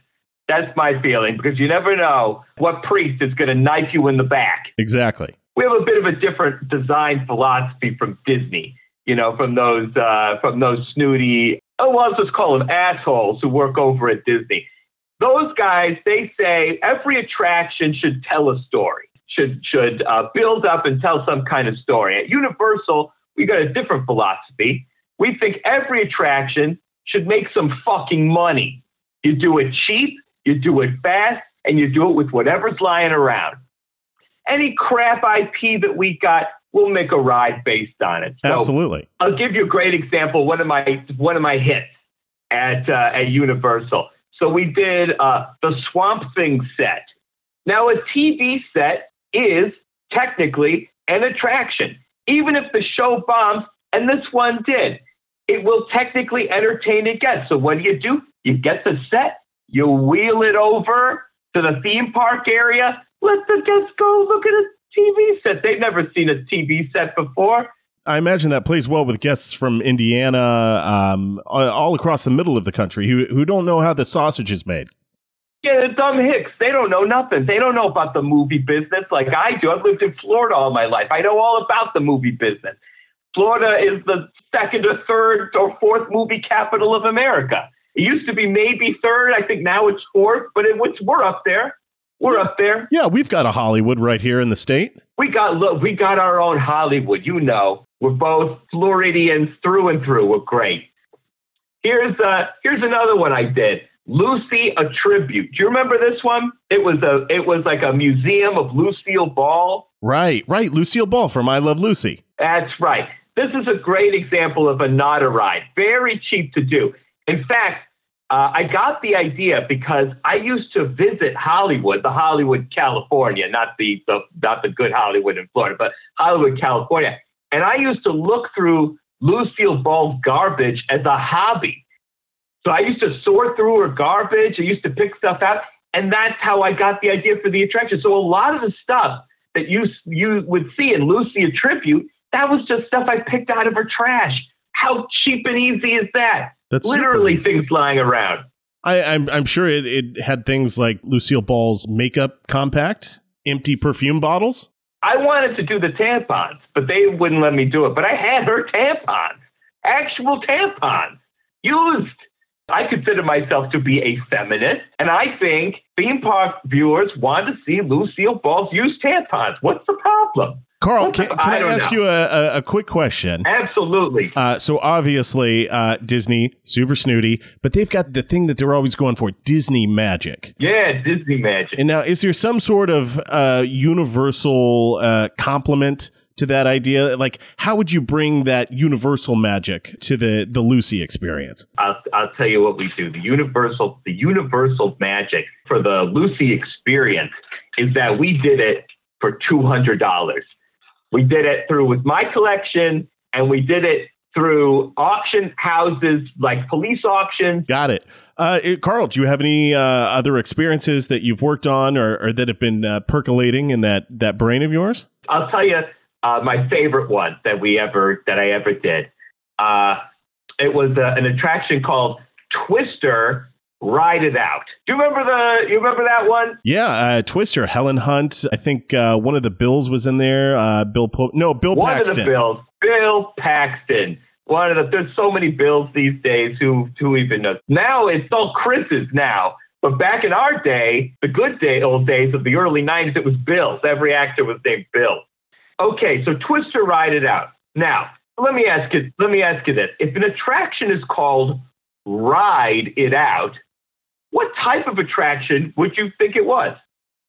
That's my feeling because you never know what priest is going to knife you in the back. Exactly. We have a bit of a different design philosophy from Disney you know, from those uh, from those snooty, oh, well, let's just call them assholes who work over at Disney. Those guys, they say every attraction should tell a story, should should uh, build up and tell some kind of story. At Universal, we got a different philosophy. We think every attraction should make some fucking money. You do it cheap, you do it fast, and you do it with whatever's lying around. Any crap IP that we got, we'll make a ride based on it. So Absolutely. I'll give you a great example. One of my one of my hits at uh, at Universal. So we did uh, the Swamp Thing set. Now a TV set is technically an attraction, even if the show bombs, and this one did. It will technically entertain a guest. So what do you do? You get the set, you wheel it over to the theme park area, let the guests go look at it TV set. They've never seen a TV set before. I imagine that plays well with guests from Indiana, um, all across the middle of the country who who don't know how the sausage is made. Yeah, the dumb hicks. They don't know nothing. They don't know about the movie business like I do. I've lived in Florida all my life. I know all about the movie business. Florida is the second or third or fourth movie capital of America. It used to be maybe third. I think now it's fourth, but it, it's, we're up there. We're up there. Yeah, we've got a Hollywood right here in the state. We got look, we got our own Hollywood. You know, we're both Floridians through and through. We're great. Here's uh here's another one I did. Lucy a tribute. Do you remember this one? It was a it was like a museum of Lucille Ball. Right, right. Lucille Ball from I Love Lucy. That's right. This is a great example of a not a ride. Very cheap to do. In fact, uh, I got the idea because I used to visit Hollywood, the Hollywood, California, not the, the not the good Hollywood in Florida, but Hollywood, California, and I used to look through Lucille Ball's garbage as a hobby. So I used to sort through her garbage. I used to pick stuff out, and that's how I got the idea for the attraction. So a lot of the stuff that you you would see in Lucy a tribute, that was just stuff I picked out of her trash. How cheap and easy is that? That's literally things flying around. I, am I'm, I'm sure it, it had things like Lucille Ball's makeup compact, empty perfume bottles. I wanted to do the tampons, but they wouldn't let me do it. But I had her tampons, actual tampons, used. I consider myself to be a feminist, and I think theme park viewers want to see Lucille Ball's used tampons. What's the problem? Carl, can, can I, I ask know. you a, a, quick question? Absolutely. Uh, so obviously, uh, Disney super snooty, but they've got the thing that they're always going for: Disney magic. Yeah, Disney magic. And now, is there some sort of uh, universal uh, complement to that idea? Like, how would you bring that universal magic to the the Lucy experience? I'll, I'll tell you what we do. The universal the universal magic for the Lucy experience is that we did it for two hundred dollars. We did it through with my collection, and we did it through auction houses like police auctions. Got it. Uh, Carl, do you have any uh, other experiences that you've worked on or, or that have been uh, percolating in that, that brain of yours? I'll tell you uh, my favorite one that we ever that I ever did. Uh, it was uh, an attraction called Twister Ride It Out. Do you remember the? You remember that one? Yeah, uh, Twister, Helen Hunt. I think uh, one of the Bills was in there. Uh, Bill, po- no, Bill one Paxton. One of the Bills, Bill Paxton. One of the. There's so many Bills these days. Who who even knows? Now it's all Chris's now. But back in our day, the good day, old days of the early 90s, it was Bills. Every actor was named Bill. Okay, so Twister Ride It Out. Now, let me ask you, let me ask you this. If an attraction is called Ride It Out, what type of attraction would you think it was?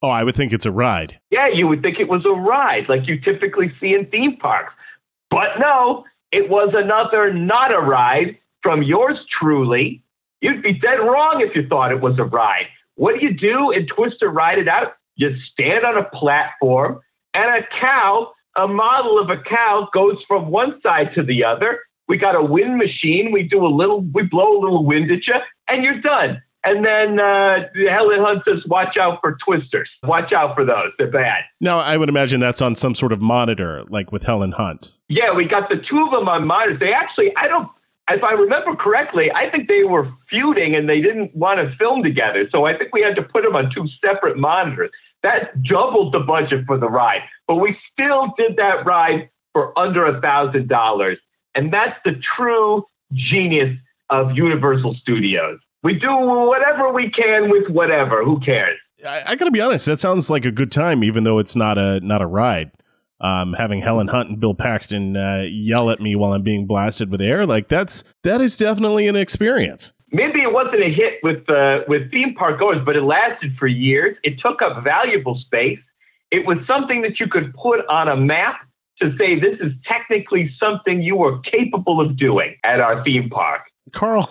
Oh, I would think it's a ride. Yeah, you would think it was a ride like you typically see in theme parks. But no, it was another not a ride from yours truly. You'd be dead wrong if you thought it was a ride. What do you do in Twister Ride It Out? You stand on a platform and a cow, a model of a cow, goes from one side to the other. We got a wind machine. We do a little, we blow a little wind at you, and you're done. And then uh, Helen Hunt says, "Watch out for twisters. Watch out for those. They're bad." Now, I would imagine that's on some sort of monitor, like with Helen Hunt. Yeah, we got the two of them on monitors. They actually, I don't, if I remember correctly, I think they were feuding and they didn't want to film together. So I think we had to put them on two separate monitors. That doubled the budget for the ride, but we still did that ride for under a thousand dollars, and that's the true genius of Universal Studios. We do whatever we can with whatever. Who cares? I, I got to be honest. That sounds like a good time, even though it's not a not a ride. Um, having Helen Hunt and Bill Paxton uh, yell at me while I'm being blasted with air, like that's that is definitely an experience. Maybe it wasn't a hit with uh, with theme park goers, but it lasted for years. It took up valuable space. It was something that you could put on a map to say this is technically something you were capable of doing at our theme park. Carl,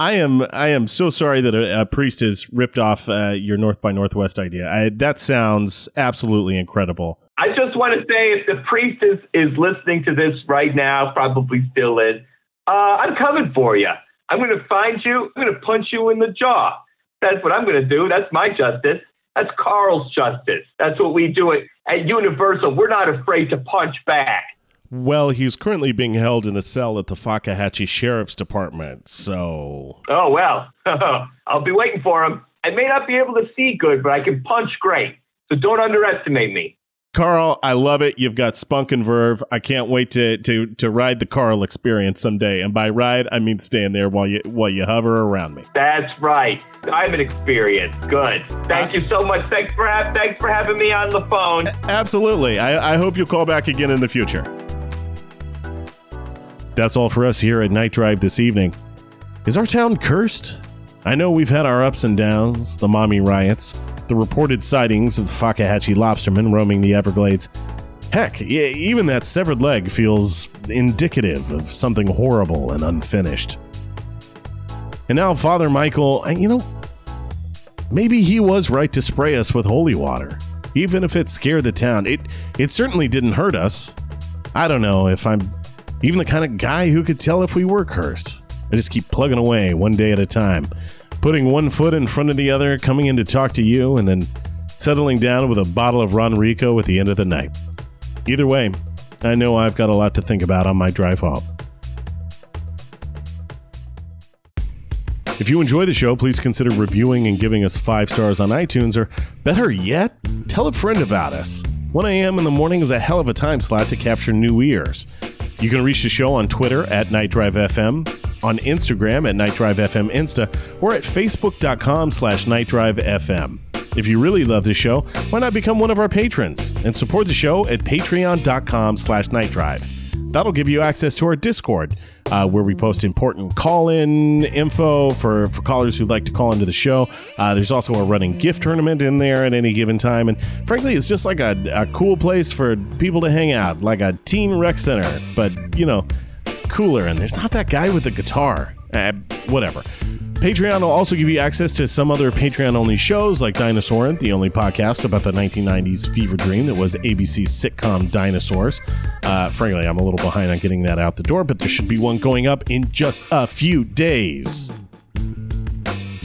I am I am so sorry that a, a priest has ripped off uh, your North by Northwest idea. I, that sounds absolutely incredible. I just want to say, if the priest is, is listening to this right now, probably still is, uh, I'm coming for you. I'm going to find you. I'm going to punch you in the jaw. That's what I'm going to do. That's my justice. That's Carl's justice. That's what we do at, at Universal. We're not afraid to punch back. Well, he's currently being held in a cell at the Fakahatchee Sheriff's Department, so. Oh, well. <laughs> I'll be waiting for him. I may not be able to see good, but I can punch great. So don't underestimate me. Carl, I love it. You've got spunk and verve. I can't wait to to to ride the Carl experience someday. And by ride, I mean stand there while you while you hover around me. That's right. I'm an experience. Good. Thank uh, you so much. Thanks for ha- thanks for having me on the phone. Absolutely. I, I hope you'll call back again in the future. That's all for us here at Night Drive this evening. Is our town cursed? I know we've had our ups and downs, the mommy riots, the reported sightings of the Fakahatchee lobstermen roaming the Everglades. Heck, even that severed leg feels indicative of something horrible and unfinished. And now, Father Michael, eh, you know, maybe he was right to spray us with holy water, even if it scared the town. It it certainly didn't hurt us. I don't know if I'm even the kind of guy who could tell if we were cursed. I just keep plugging away one day at a time, putting one foot in front of the other, coming in to talk to you, and then settling down with a bottle of Ronrico at the end of the night. Either way, I know I've got a lot to think about on my drive home. If you enjoy the show, please consider reviewing and giving us five stars on iTunes, or better yet, tell a friend about us. 1 a.m. in the morning is a hell of a time slot to capture new ears. You can reach the show on Twitter at Night Drive FM, on Instagram at Night Drive FM Insta, or at Facebook.com slash Night Drive FM. If you really love the show, why not become one of our patrons and support the show at patreon.com slash Night Drive. That'll give you access to our Discord, uh, where we post important call-in info for, for callers who'd like to call into the show. Uh, there's also a running gift tournament in there at any given time, and frankly, it's just like a, a cool place for people to hang out, like a teen rec center, but you know, cooler. And there's not that guy with the guitar. Uh, whatever. Patreon will also give you access to some other Patreon only shows like Dinosaur, the only podcast about the 1990s fever dream that was ABC's sitcom Dinosaurs. Uh, frankly, I'm a little behind on getting that out the door, but there should be one going up in just a few days.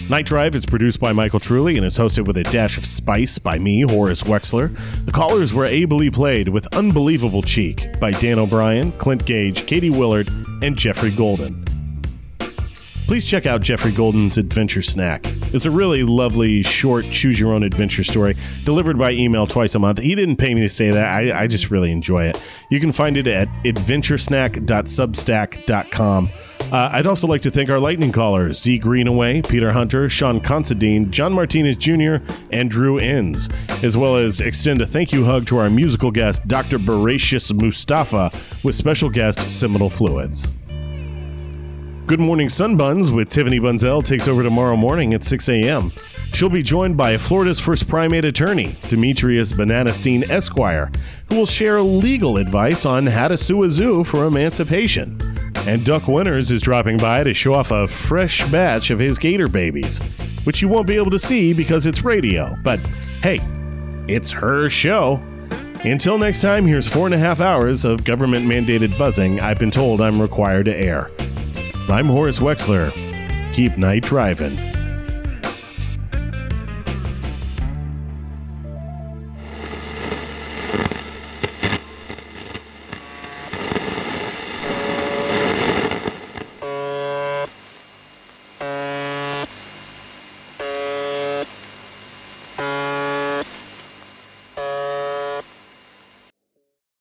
Night Drive is produced by Michael Trulli and is hosted with a dash of spice by me, Horace Wexler. The callers were ably played with unbelievable cheek by Dan O'Brien, Clint Gage, Katie Willard, and Jeffrey Golden please check out Jeffrey Golden's Adventure Snack. It's a really lovely, short, choose your own adventure story delivered by email twice a month. He didn't pay me to say that. I, I just really enjoy it. You can find it at adventuresnack.substack.com. Uh, I'd also like to thank our lightning callers Z Greenaway, Peter Hunter, Sean Considine, John Martinez Jr., and Drew Inns, as well as extend a thank you hug to our musical guest, Dr. Beratius Mustafa, with special guest Seminal Fluids. Good Morning Sunbuns with Tiffany Bunzel takes over tomorrow morning at 6 a.m. She'll be joined by Florida's first primate attorney, Demetrius Bananastein Esquire, who will share legal advice on how to sue a zoo for emancipation. And Duck Winters is dropping by to show off a fresh batch of his gator babies, which you won't be able to see because it's radio. But hey, it's her show. Until next time, here's four and a half hours of government mandated buzzing I've been told I'm required to air. I'm Horace Wexler. Keep night driving.